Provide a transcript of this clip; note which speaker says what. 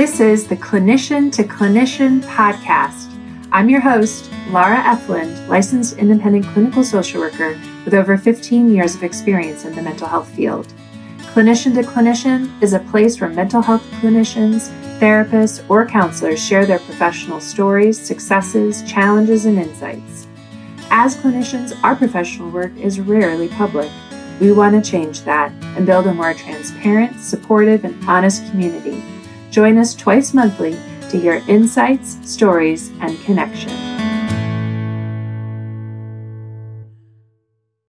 Speaker 1: This is the Clinician to Clinician podcast. I'm your host, Lara Effland, licensed independent clinical social worker with over 15 years of experience in the mental health field. Clinician to Clinician is a place where mental health clinicians, therapists, or counselors share their professional stories, successes, challenges, and insights. As clinicians, our professional work is rarely public. We want to change that and build a more transparent, supportive, and honest community. Join us twice monthly to hear insights, stories, and connection.